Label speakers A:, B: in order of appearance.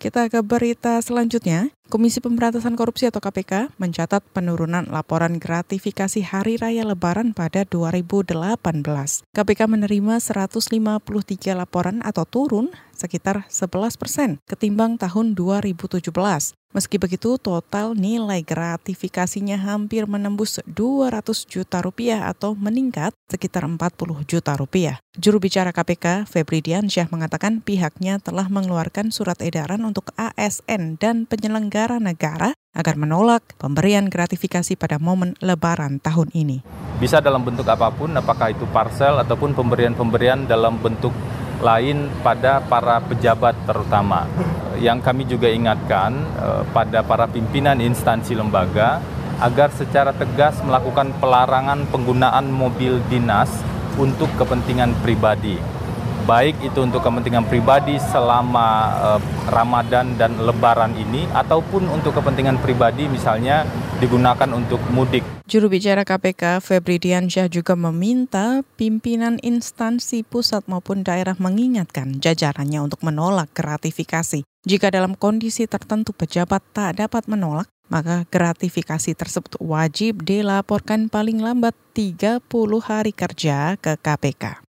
A: Kita ke berita selanjutnya. Komisi Pemberantasan Korupsi atau KPK mencatat penurunan laporan gratifikasi Hari Raya Lebaran pada 2018. KPK menerima 153 laporan atau turun sekitar 11 persen ketimbang tahun 2017. Meski begitu, total nilai gratifikasinya hampir menembus 200 juta rupiah atau meningkat sekitar 40 juta rupiah. Juru bicara KPK, Febri Diansyah mengatakan pihaknya telah mengeluarkan surat edaran untuk ASN dan penyelenggara negara agar menolak pemberian gratifikasi pada momen lebaran tahun ini.
B: Bisa dalam bentuk apa pun, apakah itu parcel ataupun pemberian-pemberian dalam bentuk lain pada para pejabat terutama yang kami juga ingatkan uh, pada para pimpinan instansi lembaga agar secara tegas melakukan pelarangan penggunaan mobil dinas untuk kepentingan pribadi. Baik itu untuk kepentingan pribadi selama uh, Ramadan dan Lebaran ini ataupun untuk kepentingan pribadi misalnya digunakan untuk mudik.
A: Juru bicara KPK Febri Diansyah juga meminta pimpinan instansi pusat maupun daerah mengingatkan jajarannya untuk menolak gratifikasi. Jika dalam kondisi tertentu pejabat tak dapat menolak, maka gratifikasi tersebut wajib dilaporkan paling lambat 30 hari kerja ke KPK.